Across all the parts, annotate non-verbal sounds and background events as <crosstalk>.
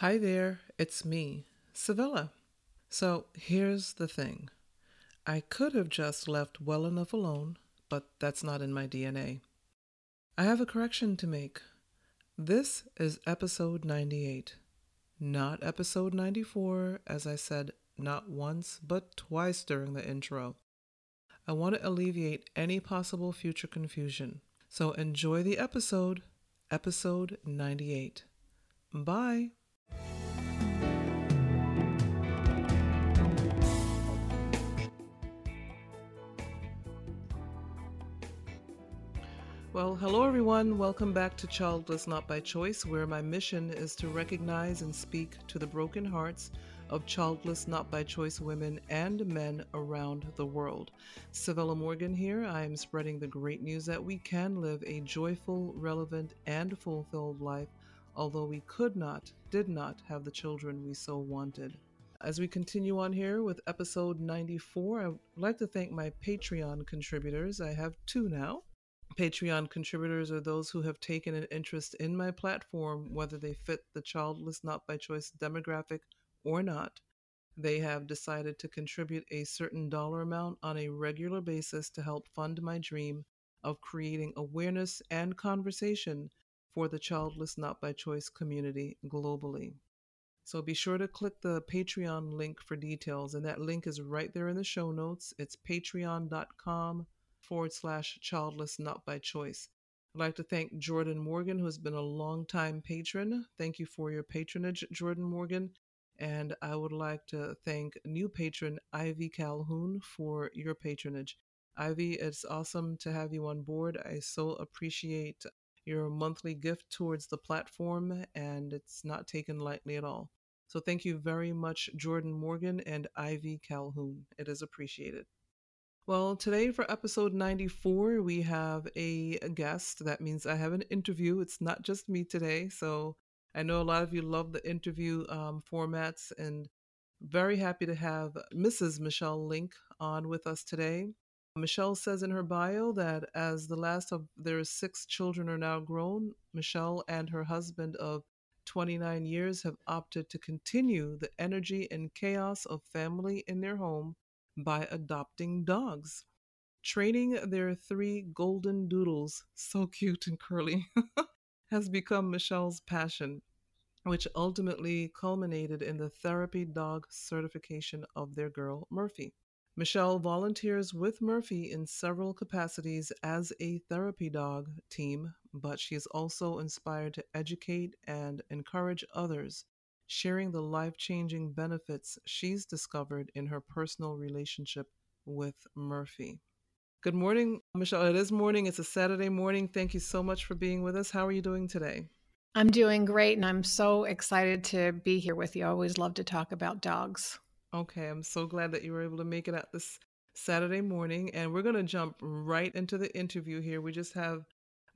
Hi there, it's me, Civilla. So here's the thing I could have just left well enough alone, but that's not in my DNA. I have a correction to make. This is episode 98, not episode 94, as I said not once but twice during the intro. I want to alleviate any possible future confusion. So enjoy the episode, episode 98. Bye. Well, hello everyone. Welcome back to Childless Not by Choice, where my mission is to recognize and speak to the broken hearts of childless not by choice women and men around the world. Civilla Morgan here. I am spreading the great news that we can live a joyful, relevant, and fulfilled life, although we could not, did not have the children we so wanted. As we continue on here with episode 94, I would like to thank my Patreon contributors. I have two now. Patreon contributors are those who have taken an interest in my platform, whether they fit the childless not by choice demographic or not. They have decided to contribute a certain dollar amount on a regular basis to help fund my dream of creating awareness and conversation for the childless not by choice community globally. So be sure to click the Patreon link for details, and that link is right there in the show notes. It's patreon.com forward slash childless not by choice. I'd like to thank Jordan Morgan, who has been a long-time patron. Thank you for your patronage, Jordan Morgan. And I would like to thank new patron Ivy Calhoun for your patronage. Ivy, it's awesome to have you on board. I so appreciate your monthly gift towards the platform, and it's not taken lightly at all. So thank you very much, Jordan Morgan and Ivy Calhoun. It is appreciated. Well, today for episode 94, we have a guest. That means I have an interview. It's not just me today. So I know a lot of you love the interview um, formats and very happy to have Mrs. Michelle Link on with us today. Michelle says in her bio that as the last of their six children are now grown, Michelle and her husband of 29 years have opted to continue the energy and chaos of family in their home by adopting dogs. Training their three golden doodles, so cute and curly, <laughs> has become Michelle's passion, which ultimately culminated in the therapy dog certification of their girl, Murphy. Michelle volunteers with Murphy in several capacities as a therapy dog team, but she is also inspired to educate and encourage others sharing the life changing benefits she's discovered in her personal relationship with Murphy. Good morning, Michelle. It is morning. It's a Saturday morning. Thank you so much for being with us. How are you doing today? I'm doing great, and I'm so excited to be here with you. I always love to talk about dogs. Okay, I'm so glad that you were able to make it out this Saturday morning. And we're going to jump right into the interview here. We just have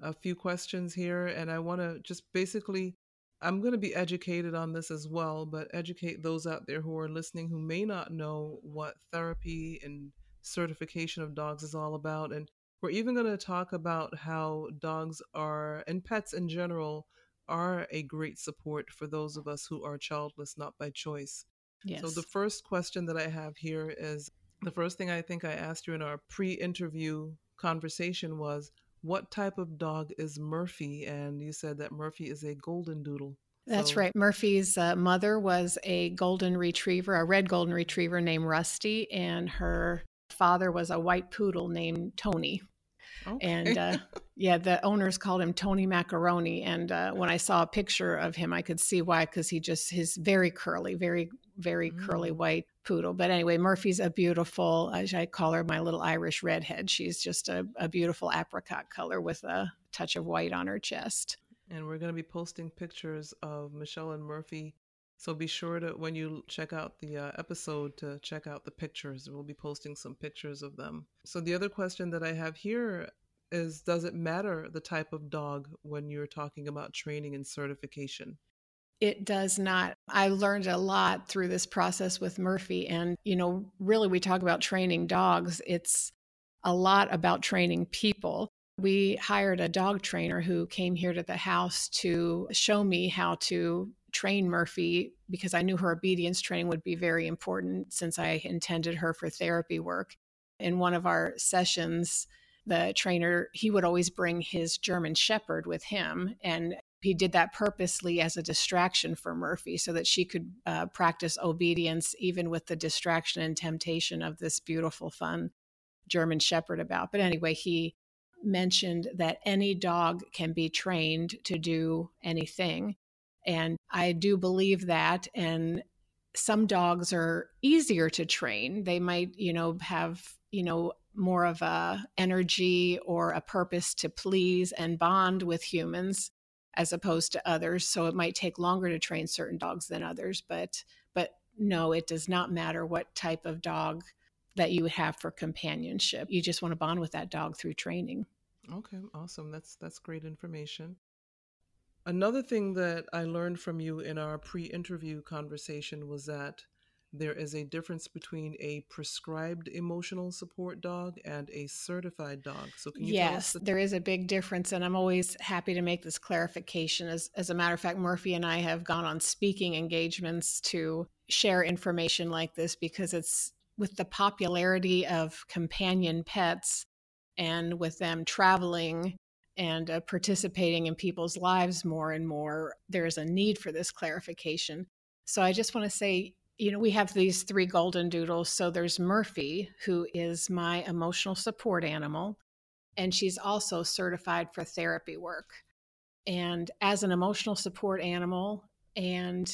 a few questions here, and I want to just basically I'm going to be educated on this as well, but educate those out there who are listening who may not know what therapy and certification of dogs is all about. And we're even going to talk about how dogs are, and pets in general, are a great support for those of us who are childless, not by choice. Yes. So, the first question that I have here is the first thing I think I asked you in our pre interview conversation was what type of dog is Murphy? And you said that Murphy is a golden doodle. That's so. right. Murphy's uh, mother was a golden retriever, a red golden retriever named Rusty, and her father was a white poodle named Tony. Okay. And uh, yeah, the owners called him Tony Macaroni. And uh, when I saw a picture of him, I could see why, because he just, his very curly, very, very mm. curly white poodle. But anyway, Murphy's a beautiful, as I call her, my little Irish redhead. She's just a, a beautiful apricot color with a touch of white on her chest. And we're going to be posting pictures of Michelle and Murphy. So be sure to, when you check out the uh, episode, to check out the pictures. We'll be posting some pictures of them. So the other question that I have here is Does it matter the type of dog when you're talking about training and certification? It does not. I learned a lot through this process with Murphy. And, you know, really, we talk about training dogs, it's a lot about training people. We hired a dog trainer who came here to the house to show me how to train Murphy because I knew her obedience training would be very important since I intended her for therapy work. In one of our sessions, the trainer, he would always bring his German Shepherd with him. And he did that purposely as a distraction for Murphy so that she could uh, practice obedience even with the distraction and temptation of this beautiful, fun German Shepherd about. But anyway, he mentioned that any dog can be trained to do anything. And I do believe that. And some dogs are easier to train. They might, you know, have, you know, more of a energy or a purpose to please and bond with humans as opposed to others so it might take longer to train certain dogs than others but but no it does not matter what type of dog that you have for companionship you just want to bond with that dog through training okay awesome that's that's great information another thing that i learned from you in our pre-interview conversation was that there is a difference between a prescribed emotional support dog and a certified dog. So can you yes, the- there is a big difference, and I'm always happy to make this clarification. As as a matter of fact, Murphy and I have gone on speaking engagements to share information like this because it's with the popularity of companion pets and with them traveling and uh, participating in people's lives more and more, there is a need for this clarification. So I just want to say you know, we have these three golden doodles. So there's Murphy, who is my emotional support animal, and she's also certified for therapy work. And as an emotional support animal and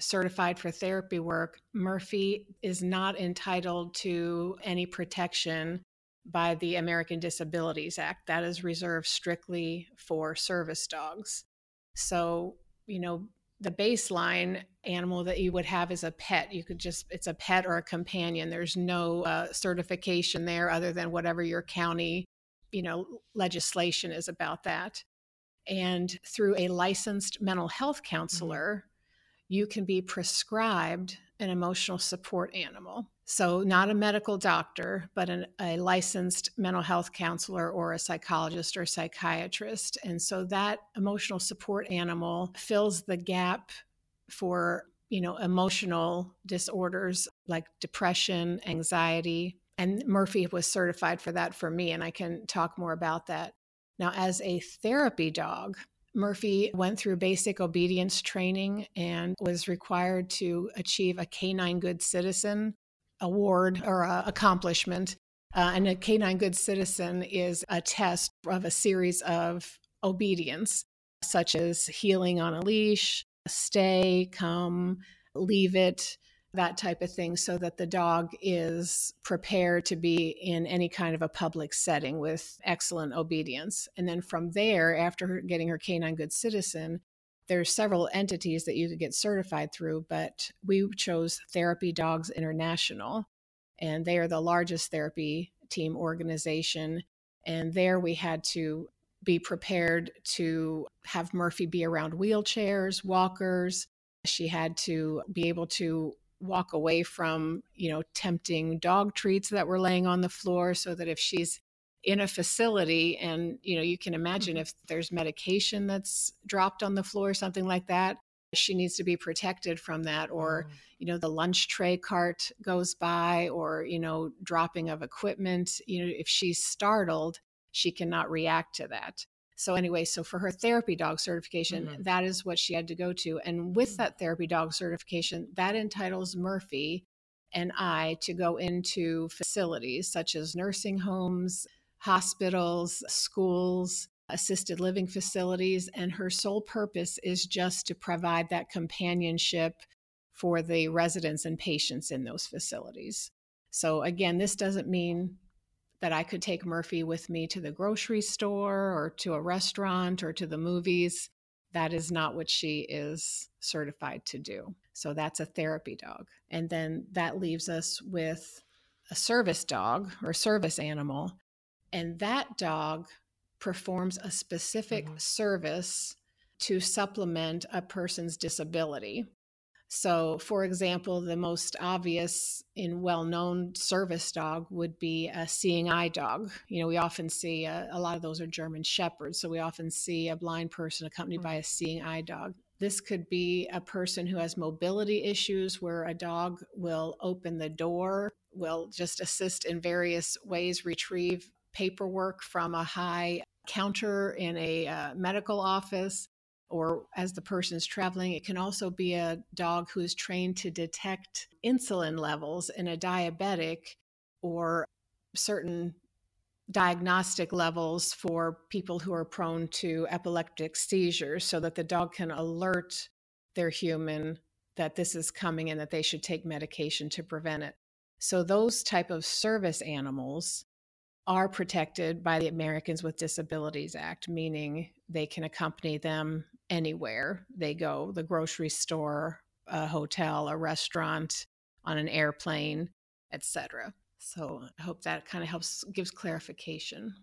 certified for therapy work, Murphy is not entitled to any protection by the American Disabilities Act. That is reserved strictly for service dogs. So, you know, the baseline animal that you would have is a pet. You could just, it's a pet or a companion. There's no uh, certification there other than whatever your county, you know, legislation is about that. And through a licensed mental health mm-hmm. counselor, mm-hmm. you can be prescribed an emotional support animal. So, not a medical doctor, but an, a licensed mental health counselor or a psychologist or psychiatrist. And so that emotional support animal fills the gap for, you know, emotional disorders like depression, anxiety. And Murphy was certified for that for me, and I can talk more about that. Now, as a therapy dog, Murphy went through basic obedience training and was required to achieve a canine good citizen award or uh, accomplishment. Uh, and a canine good citizen is a test of a series of obedience, such as heeling on a leash, stay, come, leave it, that type of thing, so that the dog is prepared to be in any kind of a public setting with excellent obedience. And then from there, after getting her canine good citizen, there's several entities that you could get certified through, but we chose Therapy Dogs International, and they are the largest therapy team organization. And there we had to be prepared to have Murphy be around wheelchairs, walkers. She had to be able to walk away from, you know, tempting dog treats that were laying on the floor so that if she's in a facility and you know you can imagine mm-hmm. if there's medication that's dropped on the floor something like that she needs to be protected from that or mm. you know the lunch tray cart goes by or you know dropping of equipment you know if she's startled she cannot react to that so anyway so for her therapy dog certification mm-hmm. that is what she had to go to and with mm. that therapy dog certification that entitles murphy and I to go into facilities such as nursing homes, hospitals, schools, assisted living facilities, and her sole purpose is just to provide that companionship for the residents and patients in those facilities. So, again, this doesn't mean that I could take Murphy with me to the grocery store or to a restaurant or to the movies. That is not what she is certified to do. So, that's a therapy dog. And then that leaves us with a service dog or service animal and that dog performs a specific mm-hmm. service to supplement a person's disability. So, for example, the most obvious and well known service dog would be a seeing eye dog. You know, we often see a, a, lot of those are German shepherds. So, we often see a blind person accompanied mm-hmm. by a seeing eye dog. This could be a person who has mobility issues where a dog will open the door, will just assist in various ways, retrieve paperwork from a high counter in a uh, medical office or as the person is traveling. It can also be a dog who is trained to detect insulin levels in a diabetic or certain diagnostic levels for people who are prone to epileptic seizures so that the dog can alert their human that this is coming and that they should take medication to prevent it. So those type of service animals are protected by the Americans with Disabilities Act, meaning they can accompany them anywhere they go, the grocery store, a hotel, a restaurant, on an airplane, etc. So I hope that kind of helps gives clarification.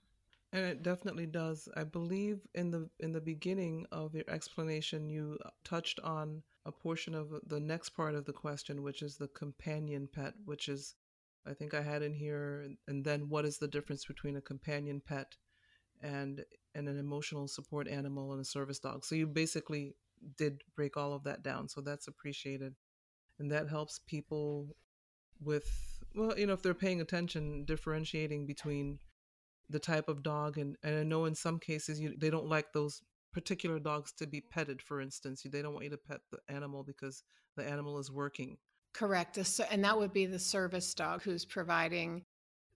And it definitely does. I believe in the in the beginning of your explanation you uh, touched on a portion of the next part of the question which is the companion pet, which is I think I had in here and then what is the difference between a companion pet and and an emotional support animal and a service dog. So you basically did break all of that down. So that's appreciated. And that helps people with well, you know, if they're paying attention, differentiating between the type of dog, and, and I know in some cases you, they don't like those particular dogs to be petted, for instance. They don't want you to pet the animal because the animal is working. Correct. And that would be the service dog who's providing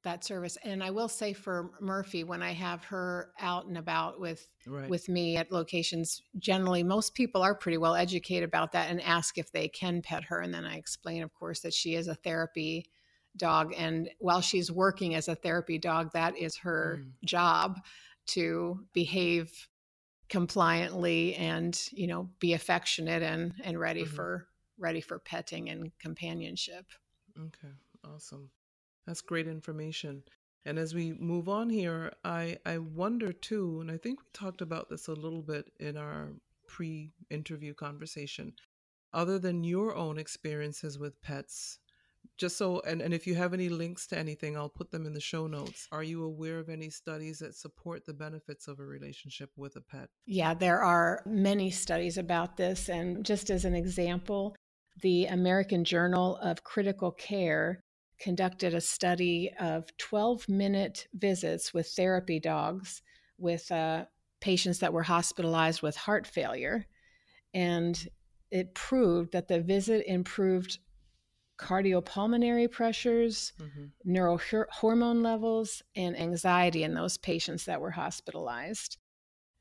that service. And I will say for Murphy, when I have her out and about with right. with me at locations, generally most people are pretty well educated about that and ask if they can pet her. And then I explain, of course, that she is a therapy dog. And while she's working as a therapy dog, that is her mm. job to behave compliantly and, you know, be affectionate and, and ready mm-hmm. for ready for petting and companionship. Okay, awesome. That's great information. And as we move on here, I, I wonder too, and I think we talked about this a little bit in our pre interview conversation, other than your own experiences with pets, just so and, and if you have any links to anything i'll put them in the show notes are you aware of any studies that support the benefits of a relationship with a pet yeah there are many studies about this and just as an example the american journal of critical care conducted a study of 12 minute visits with therapy dogs with uh, patients that were hospitalized with heart failure and it proved that the visit improved cardiopulmonary pressures, mm-hmm. neurohormone levels, and anxiety in those patients that were hospitalized.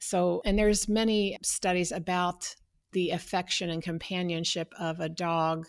So, and there's many studies about the affection and companionship of a dog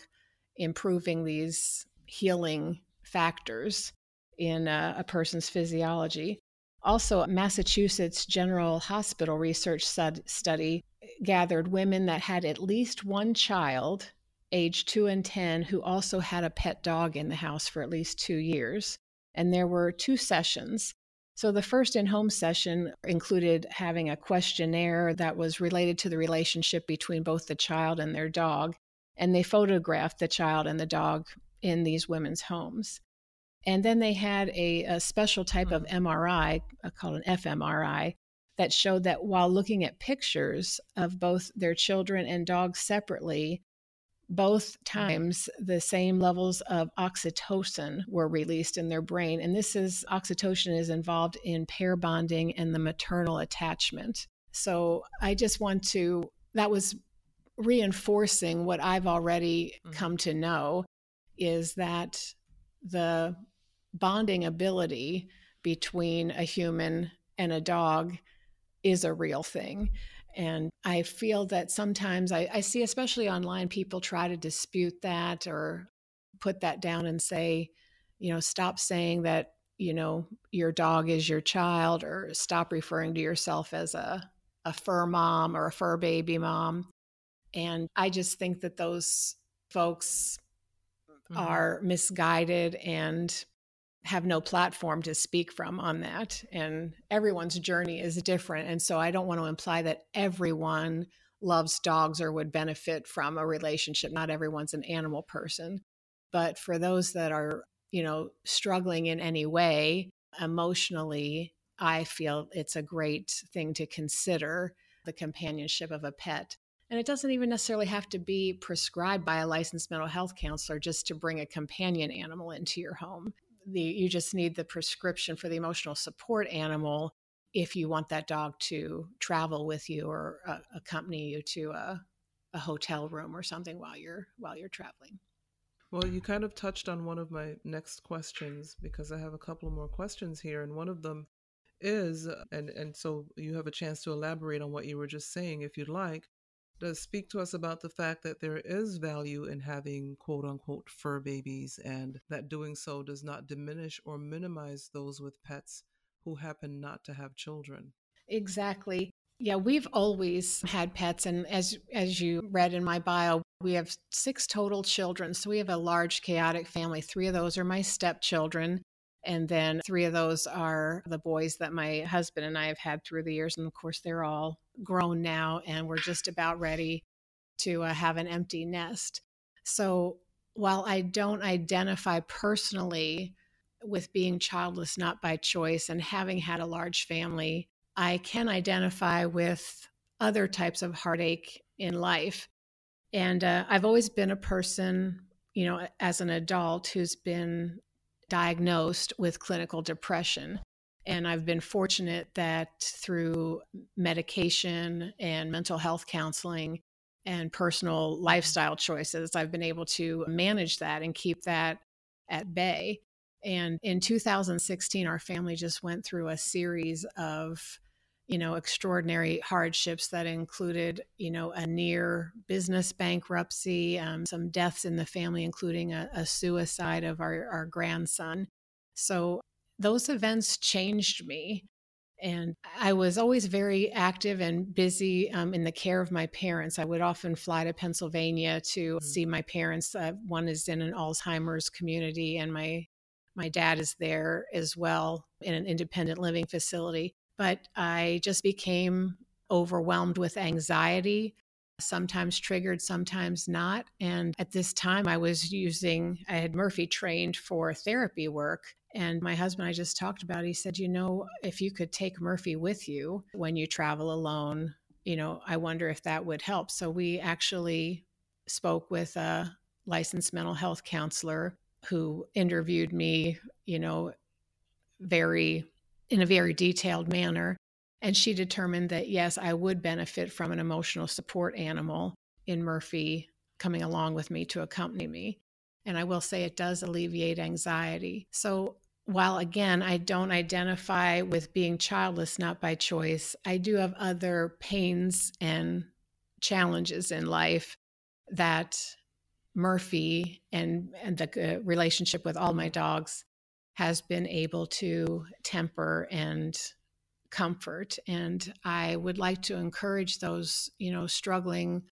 improving these healing factors in a, a person's physiology. Also, Massachusetts General Hospital research study gathered women that had at least one child age two and 10 who also had a pet dog in the house for at least two years. And there were two sessions. So the first in home session included having a questionnaire that was related to the relationship between both the child and their dog. And they photographed the child and the dog in these women's homes. And then they had a, a special type of MRI uh, called an fMRI that showed that while looking at pictures of both their children and dogs separately, both times the same levels of oxytocin were released in their brain and this is oxytocin is involved in pair bonding and the maternal attachment so i just want to that was reinforcing what i've already mm-hmm. come to know is that the bonding ability between a human and a dog is a real thing and I feel that sometimes I, I, see, especially online, people try to dispute that or put that down and say, you know, stop saying that, you know, your dog is your child or stop referring to yourself as a, a fur mom or a fur baby mom. And I just think that those folks mm-hmm. are misguided and have no platform to speak from on that. And everyone's journey is different. And so I don't want to imply that everyone loves dogs or would benefit from a relationship. Not everyone's an animal person. But for those that are, you know, struggling in any way emotionally, I feel it's a great thing to consider the companionship of a pet. And it doesn't even necessarily have to be prescribed by a licensed mental health counselor just to bring a companion animal into your home. The, you just need the prescription for the emotional support animal if you want that dog to travel with you or uh, accompany you to a, a hotel room or something while you're while you're traveling. Well, you kind of touched on one of my next questions because I have a couple more questions here, and one of them is, and and so you have a chance to elaborate on what you were just saying, if you'd like. Does speak to us about the fact that there is value in having quote unquote fur babies, and that doing so does not diminish or minimize those with pets who happen not to have children. Exactly. Yeah, we've always had pets and as as you read in my bio, we have 6 total children. So we have a large chaotic family. 3 of those are my stepchildren and then 3 of those are the boys that my husband and I have had through the years and of course they're all grown now and we're just about ready to uh, have an empty nest. So while I don't identify personally with being childless not by choice and having had a large family, I can identify with other types of heartache in life. And uh, I've always been a person, you know, as an adult who's been diagnosed with clinical depression. And I've been fortunate that through medication and mental health counseling and personal lifestyle choices, I've been able to manage that and keep that at bay. And in 2016, our family just went through a series of you know extraordinary hardships that included you know a near business bankruptcy um, some deaths in the family including a, a suicide of our, our grandson so those events changed me and I was always very active and busy um, in the care of my parents. I would often fly to Pennsylvania to mm-hmm. see my parents. Uh, one is in an Alzheimer's community, and my my dad is there as well in an independent living facility. But I just became overwhelmed with anxiety, sometimes triggered, sometimes not. And at this time, I was using, I had Murphy trained for therapy work. And my husband, I just talked about, he said, you know, if you could take Murphy with you when you travel alone, you know, I wonder if that would help. So we actually spoke with a licensed mental health counselor who interviewed me, you know, very in a very detailed manner. And she determined that yes, I would benefit from an emotional support animal in Murphy coming along with me to accompany me. And I will say it does alleviate anxiety. So while again, I don't identify with being childless not by choice, I do have other pains and challenges in life that Murphy and, and the uh, relationship with all my dogs has been able to temper and comfort. And I would like to encourage those, you know, struggling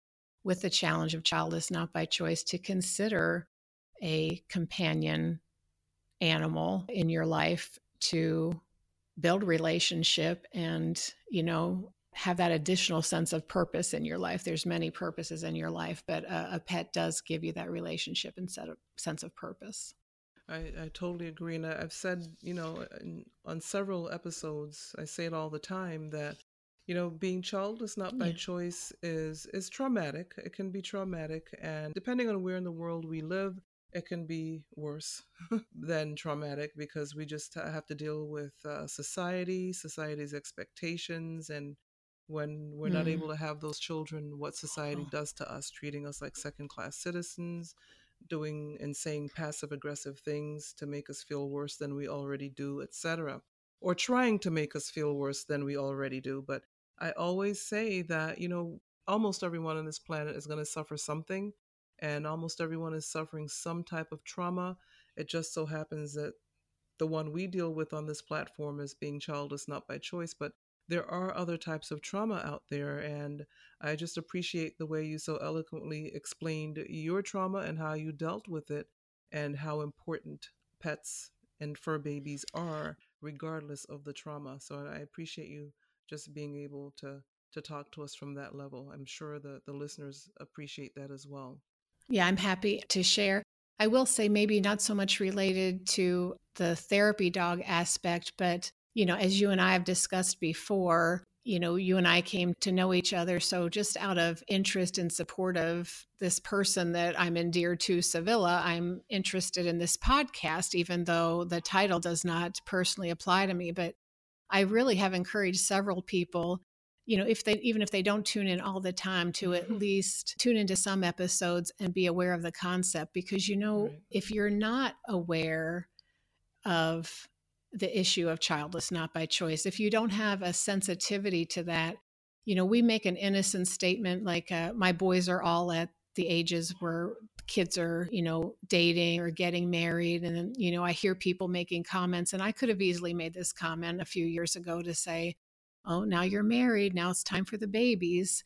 with the challenge of childless not by choice to consider a companion animal in your life to build relationship and, you know, have that additional sense of purpose in your life. There's many purposes in your life, but a, a pet does give you that relationship and set of, sense of purpose. I, I totally agree. And I, have said, you know, in, on several episodes, I say it all the time that, you know, being childless not by yeah. choice is is traumatic. It can be traumatic, and depending on where in the world we live, it can be worse <laughs> than traumatic because we just have to deal with uh, society, society's expectations, and when we're mm. not able to have those children, what society oh. does to us, treating us like second class citizens, doing and saying passive aggressive things to make us feel worse than we already do, etc. Or trying to make us feel worse than we already do. But I always say that, you know, almost everyone on this planet is going to suffer something, and almost everyone is suffering some type of trauma. It just so happens that the one we deal with on this platform is being childless not by choice, but there are other types of trauma out there. And I just appreciate the way you so eloquently explained your trauma and how you dealt with it and how important pets and fur babies are, regardless of the trauma. So I appreciate you just being able to to talk to us from that level. I'm sure the, the listeners appreciate that as well. Yeah, I'm happy to share. I will say maybe not so much related to the therapy dog aspect, but you know, as you and I have discussed before, you know, you and I came to know each other. So, just out of interest and support of this person that I'm endeared to, Civilla, I'm interested in this podcast, even though the title does not personally apply to me. But I really have encouraged several people, you know, if they even if they don't tune in all the time, to at mm-hmm. least tune into some episodes and be aware of the concept. Because, you know, right. if you're not aware of the issue of childless not by choice if you don't have a sensitivity to that you know we make an innocent statement like uh, my boys are all at the ages where kids are you know dating or getting married and then you know i hear people making comments and i could have easily made this comment a few years ago to say oh now you're married now it's time for the babies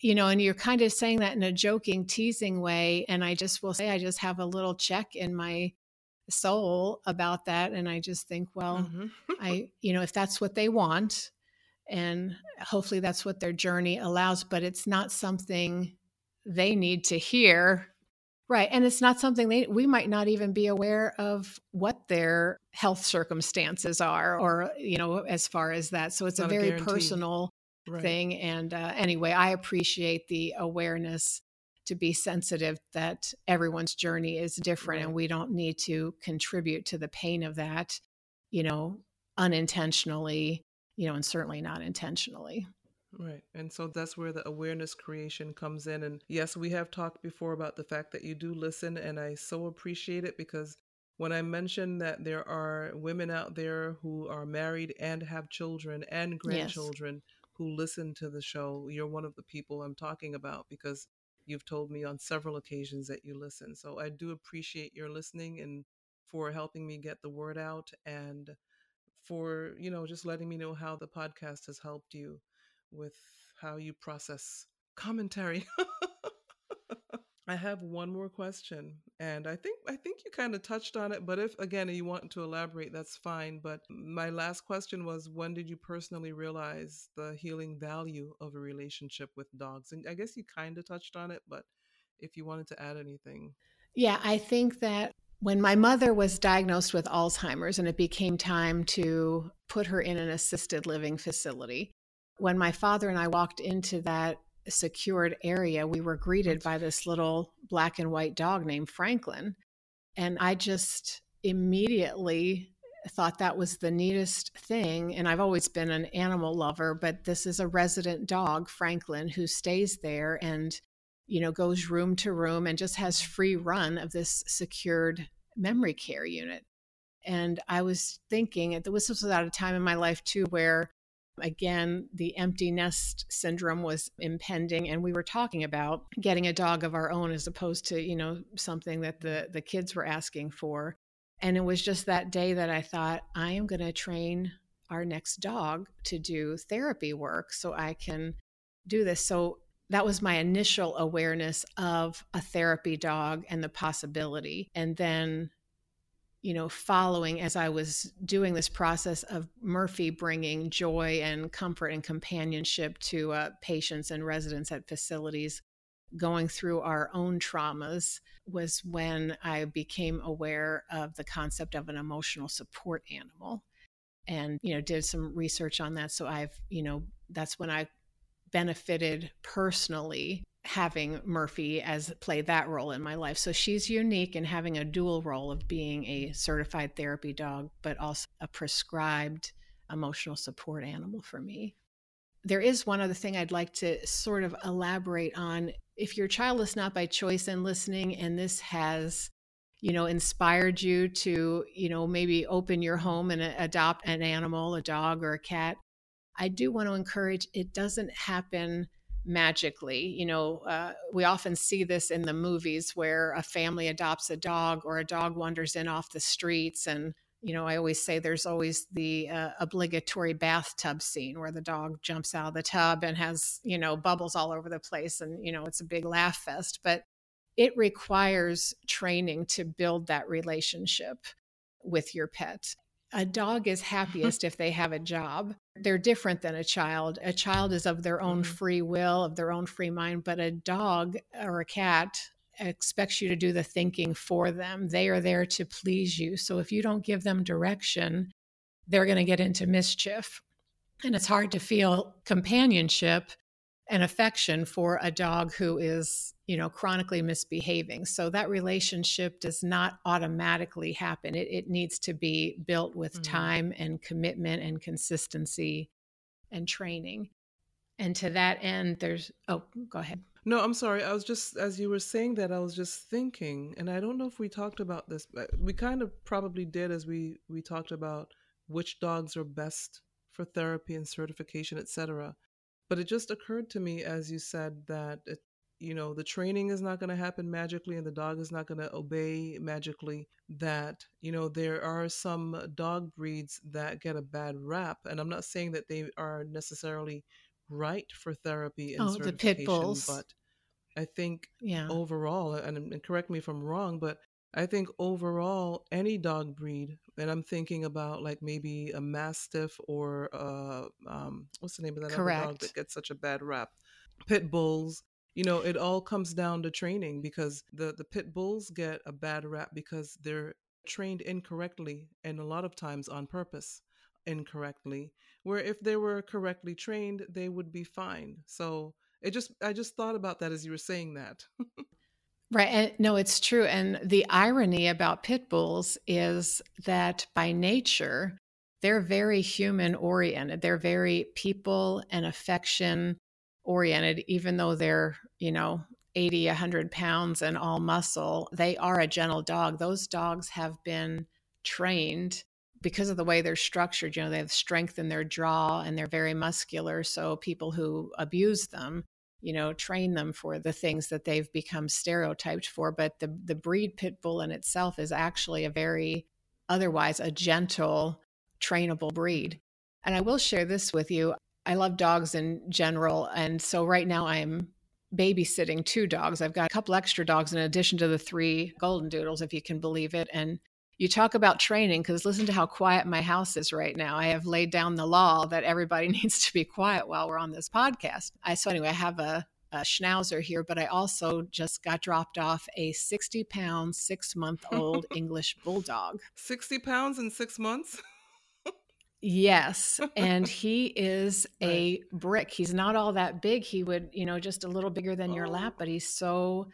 you know and you're kind of saying that in a joking teasing way and i just will say i just have a little check in my soul about that and i just think well mm-hmm. <laughs> i you know if that's what they want and hopefully that's what their journey allows but it's not something they need to hear right and it's not something they we might not even be aware of what their health circumstances are or you know as far as that so it's, it's a very a personal right. thing and uh, anyway i appreciate the awareness to be sensitive that everyone's journey is different right. and we don't need to contribute to the pain of that, you know, unintentionally, you know, and certainly not intentionally. Right. And so that's where the awareness creation comes in. And yes, we have talked before about the fact that you do listen, and I so appreciate it because when I mentioned that there are women out there who are married and have children and grandchildren yes. who listen to the show, you're one of the people I'm talking about because You've told me on several occasions that you listen. So I do appreciate your listening and for helping me get the word out and for, you know, just letting me know how the podcast has helped you with how you process commentary. <laughs> I have one more question, and I think I think you kind of touched on it, but if again you want to elaborate, that's fine. But my last question was, when did you personally realize the healing value of a relationship with dogs? And I guess you kind of touched on it, but if you wanted to add anything, yeah, I think that when my mother was diagnosed with Alzheimer's and it became time to put her in an assisted living facility, when my father and I walked into that secured area, we were greeted by this little black and white dog named Franklin. And I just immediately thought that was the neatest thing. And I've always been an animal lover, but this is a resident dog, Franklin, who stays there and, you know, goes room to room and just has free run of this secured memory care unit. And I was thinking, this was at a time in my life too where Again, the empty nest syndrome was impending, and we were talking about getting a dog of our own as opposed to, you know, something that the, the kids were asking for. And it was just that day that I thought, I am going to train our next dog to do therapy work so I can do this. So that was my initial awareness of a therapy dog and the possibility. And then you know, following as I was doing this process of Murphy bringing joy and comfort and companionship to uh, patients and residents at facilities, going through our own traumas, was when I became aware of the concept of an emotional support animal and, you know, did some research on that. So I've, you know, that's when I benefited personally having Murphy as play that role in my life. So she's unique in having a dual role of being a certified therapy dog, but also a prescribed emotional support animal for me. There is one other thing I'd like to sort of elaborate on. If your child is not by choice and listening, and this has you know inspired you to you know maybe open your home and adopt an animal a dog or a cat i do want to encourage it doesn't happen magically. You know, uh, we often see this in the movies where a family adopts a dog or a dog wanders in off the streets. And, you know, I always say there's always the uh, obligatory bathtub scene where the dog jumps out of the tub and has, you know, bubbles all over the place. And, you know, it's a big laugh fest. But it requires training to build that relationship with your pet a dog is <laughs> happiest if they have a job. They're different than a child. A child is of their own mm-hmm. free will, of their own free mind, but a dog or a cat expects you to do the thinking for them. They are there to please you. So if you don't give them direction, they're going to get into mischief. And it's hard to feel companionship and affection for a dog who is, you know, chronically misbehaving. So that relationship does not automatically happen. It, it needs to be built with mm-hmm. time and commitment and consistency and training. And to that end, there's, oh, go ahead. No, I'm sorry. I was just, as you were saying that, I was just thinking, and I don't know if we talked about this, but we kind of probably did as we, we talked about which dogs are best for therapy and certification, etc. But it just occurred to me as you said that it, you know the training is not going to happen magically and the dog is not going to obey magically that you know there are some dog breeds that get a bad rap and i'm not saying that they are necessarily right for therapy and oh, certification the pit bulls. but i think yeah. overall and, and correct me if i'm wrong but I think overall, any dog breed, and I'm thinking about like maybe a Mastiff or uh, um, what's the name of that Correct. other dog that gets such a bad rap? Pit bulls. You know, it all comes down to training because the the pit bulls get a bad rap because they're trained incorrectly and a lot of times on purpose incorrectly. Where if they were correctly trained, they would be fine. So it just I just thought about that as you were saying that. <laughs> Right. And no, it's true. And the irony about pit bulls is that by nature, they're very human oriented. They're very people and affection oriented, even though they're, you know, 80, 100 pounds and all muscle. They are a gentle dog. Those dogs have been trained because of the way they're structured. You know, they have strength in their jaw and they're very muscular. So people who abuse them you know train them for the things that they've become stereotyped for but the the breed pit bull in itself is actually a very otherwise a gentle trainable breed and i will share this with you i love dogs in general and so right now i'm babysitting two dogs i've got a couple extra dogs in addition to the three golden doodles if you can believe it and you talk about training because listen to how quiet my house is right now. I have laid down the law that everybody <laughs> needs to be quiet while we're on this podcast. I so anyway, I have a, a schnauzer here, but I also just got dropped off a 60 pound, six month old <laughs> English bulldog. 60 pounds in six months? <laughs> Yes. And <laughs> he is a right. brick. He's not all that big. He would, you know, just a little bigger than oh. your lap, but he's so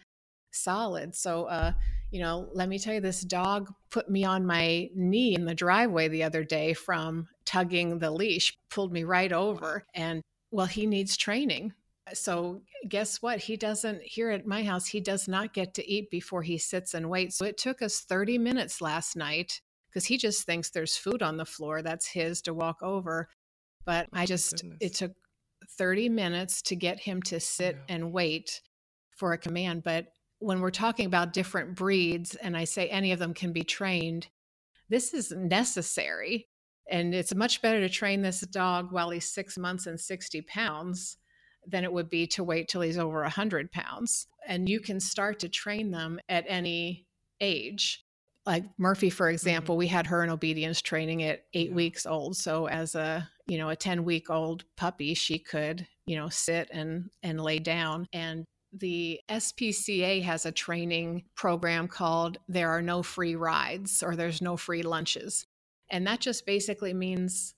solid. So, uh, you know, let me tell you, this dog put me on my knee in the driveway the other day from tugging the leash, pulled me right over. And well, he needs training. So, guess what? He doesn't, here at my house, he does not get to eat before he sits and waits. So, it took us 30 minutes last night because he just thinks there's food on the floor. That's his to walk over. But oh, I just, goodness. it took 30 minutes to get him to sit yeah. and wait for a command. But when we're talking about different breeds, and I say any of them can be trained, this is necessary. And it's much better to train this dog while he's six months and 60 pounds than it would be to wait till he's over 100 pounds. And you can start to train them at any age. Like Murphy, for mm-hmm. example, we had her in obedience training at eight yeah. weeks old. So as a you know a 10 week old puppy, she could you know sit and and lay down and the SPCA has a training program called There Are No Free Rides or There's No Free Lunches. And that just basically means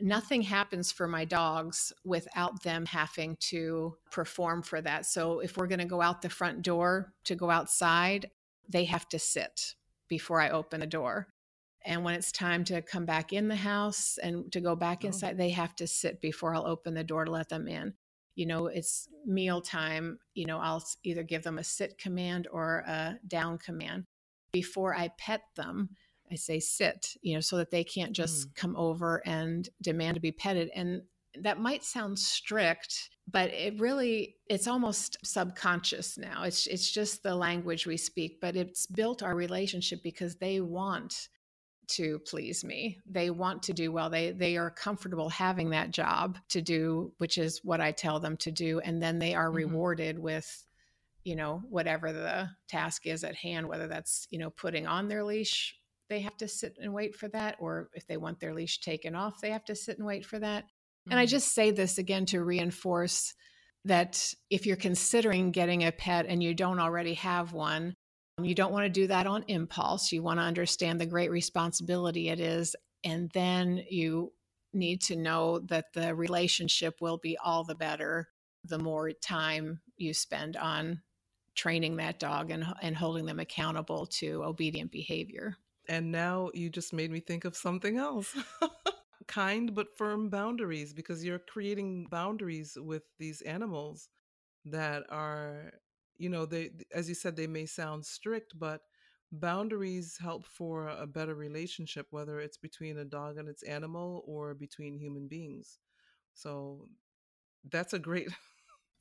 nothing happens for my dogs without them having to perform for that. So if we're going to go out the front door to go outside, they have to sit before I open the door. And when it's time to come back in the house and to go back oh. inside, they have to sit before I'll open the door to let them in you know it's meal time you know i'll either give them a sit command or a down command before i pet them i say sit you know so that they can't just mm. come over and demand to be petted and that might sound strict but it really it's almost subconscious now it's it's just the language we speak but it's built our relationship because they want to please me. They want to do well. They they are comfortable having that job to do, which is what I tell them to do, and then they are mm-hmm. rewarded with you know whatever the task is at hand whether that's you know putting on their leash they have to sit and wait for that or if they want their leash taken off they have to sit and wait for that mm-hmm. and i mm-hmm. just say this again to reinforce that if you're considering getting a pet and you don't already have one you don't want to do that on impulse. You want to understand the great responsibility it is. And then you need to know that the relationship will be all the better the more time you spend on training that dog and, and holding them accountable to obedient behavior. And now you just made me think of something else. <laughs> kind but firm boundaries because you're creating boundaries with these animals that are you know they as you said they may sound strict but boundaries help for a better relationship whether it's between a dog and its animal or between human beings. So that's a great <laughs>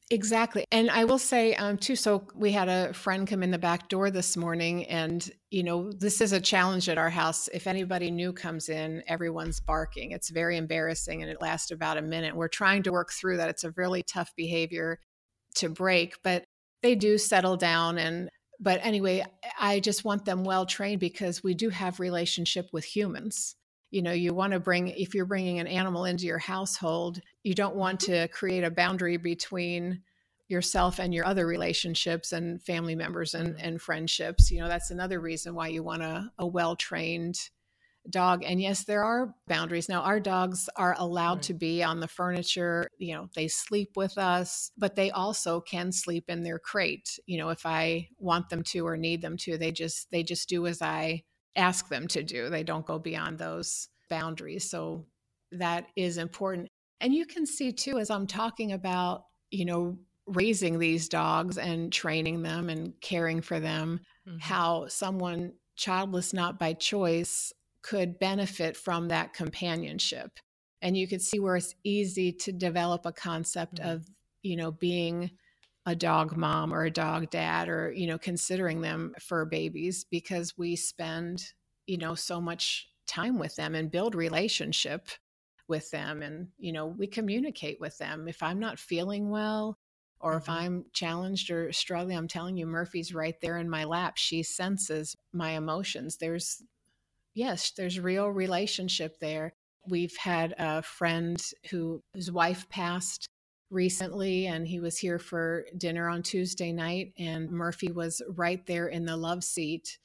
Exactly. And I will say, um, too, so we had a friend come in the back door this morning, and, you know, this is a challenge at our house. If anybody new comes in, everyone's barking. It's very embarrassing, and it lasts about a minute. We're trying to work through that. It's a really tough behavior to break, but they do settle down. And, but anyway, I just want them well trained because we do have relationship with humans you know you want to bring if you're bringing an animal into your household you don't want mm-hmm. to create a boundary between yourself and your other relationships and family members and, mm-hmm. and friendships you know that's another reason why you want a, a well-trained dog and yes there are boundaries now our dogs are allowed right. to be on the furniture you know they sleep with us but they also can sleep in their crate you know if i want them to or need them to they just they just do as i ask them to do. They don't go beyond those boundaries. So that is important. And you can see too, as I'm talking about, you know, raising these dogs and training them and caring for them, mm-hmm. how someone childless, not by choice, could benefit from that companionship. And you could see where it's easy to develop a concept mm-hmm. of, you know, being a dog mom or a dog dad or you know considering them for babies because we spend you know so much time with them and build relationship with them and you know we communicate with them. If i'm not feeling well or if mm-hmm. i'm challenged or struggling i'm telling you murphy's right there in my lap. She senses my emotions. There's yes there's real relationship there. We've had a friend who whose wife passed recently and he was here for dinner on Tuesday night and Murphy was right there in the love seat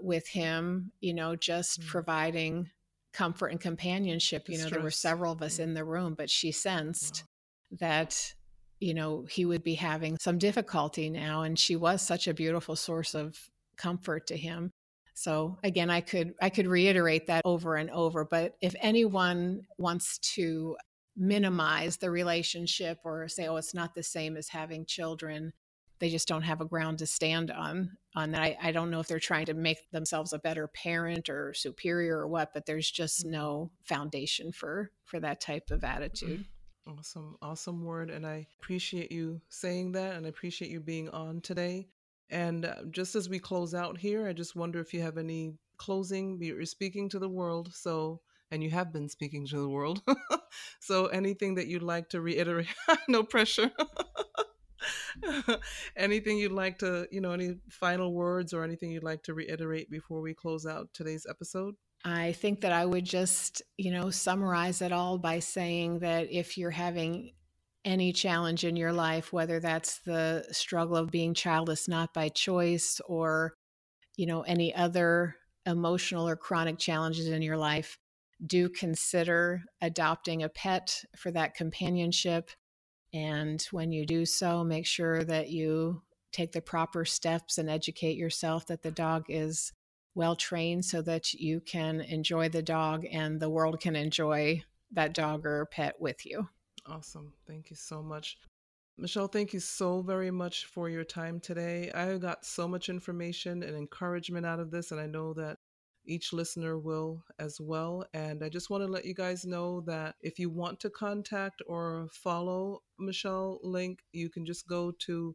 with him, you know, just mm-hmm. providing comfort and companionship. You know, there were several of us mm-hmm. in the room, but she sensed wow. that you know he would be having some difficulty now and she was such a beautiful source of comfort to him so again i could i could reiterate that over and over but if anyone wants to minimize the relationship or say, oh, it's not the same as having children. They just don't have a ground to stand on. On that, I, I don't know if they're trying to make themselves a better parent or superior or what, but there's just mm-hmm. no foundation for for that type of attitude. Awesome, awesome word, and I appreciate you saying that, and I appreciate you being on today. And uh, just as we close out here, I just wonder if you have any closing. You're speaking to the world, so and you have been speaking to the world. <laughs> so anything that you'd like to reiterate, <laughs> no pressure. <laughs> anything you'd like to, you know, any final words or anything you'd like to reiterate before we close out today's episode? I think that I would just, you know, summarize it all by saying that if you're having any challenge in your life, whether that's the struggle of being childless not by choice or, you know, any other emotional or chronic challenges in your life, do consider adopting a pet for that companionship. And when you do so, make sure that you take the proper steps and educate yourself that the dog is well trained so that you can enjoy the dog and the world can enjoy that dog or pet with you. Awesome. Thank you so much. Michelle, thank you so very much for your time today. I got so much information and encouragement out of this, and I know that each listener will as well. And I just want to let you guys know that if you want to contact or follow Michelle Link, you can just go to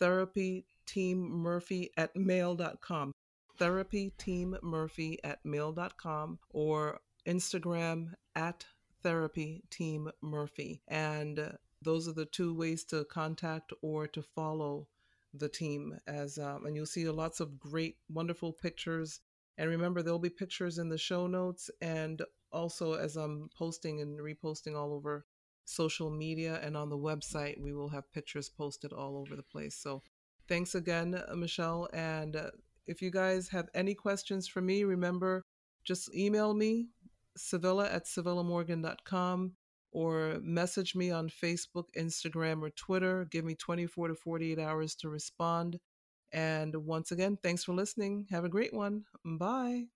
therapyteammurphy at mail.com. Therapyteammurphy at mail.com or Instagram at therapyteammurphy. And those are the two ways to contact or to follow the team as um, and you'll see lots of great wonderful pictures and remember, there'll be pictures in the show notes and also as I'm posting and reposting all over social media and on the website, we will have pictures posted all over the place. So thanks again, uh, Michelle. And uh, if you guys have any questions for me, remember just email me Civilla at civillamorgan.com or message me on Facebook, Instagram, or Twitter. Give me 24 to 48 hours to respond. And once again, thanks for listening. Have a great one. Bye.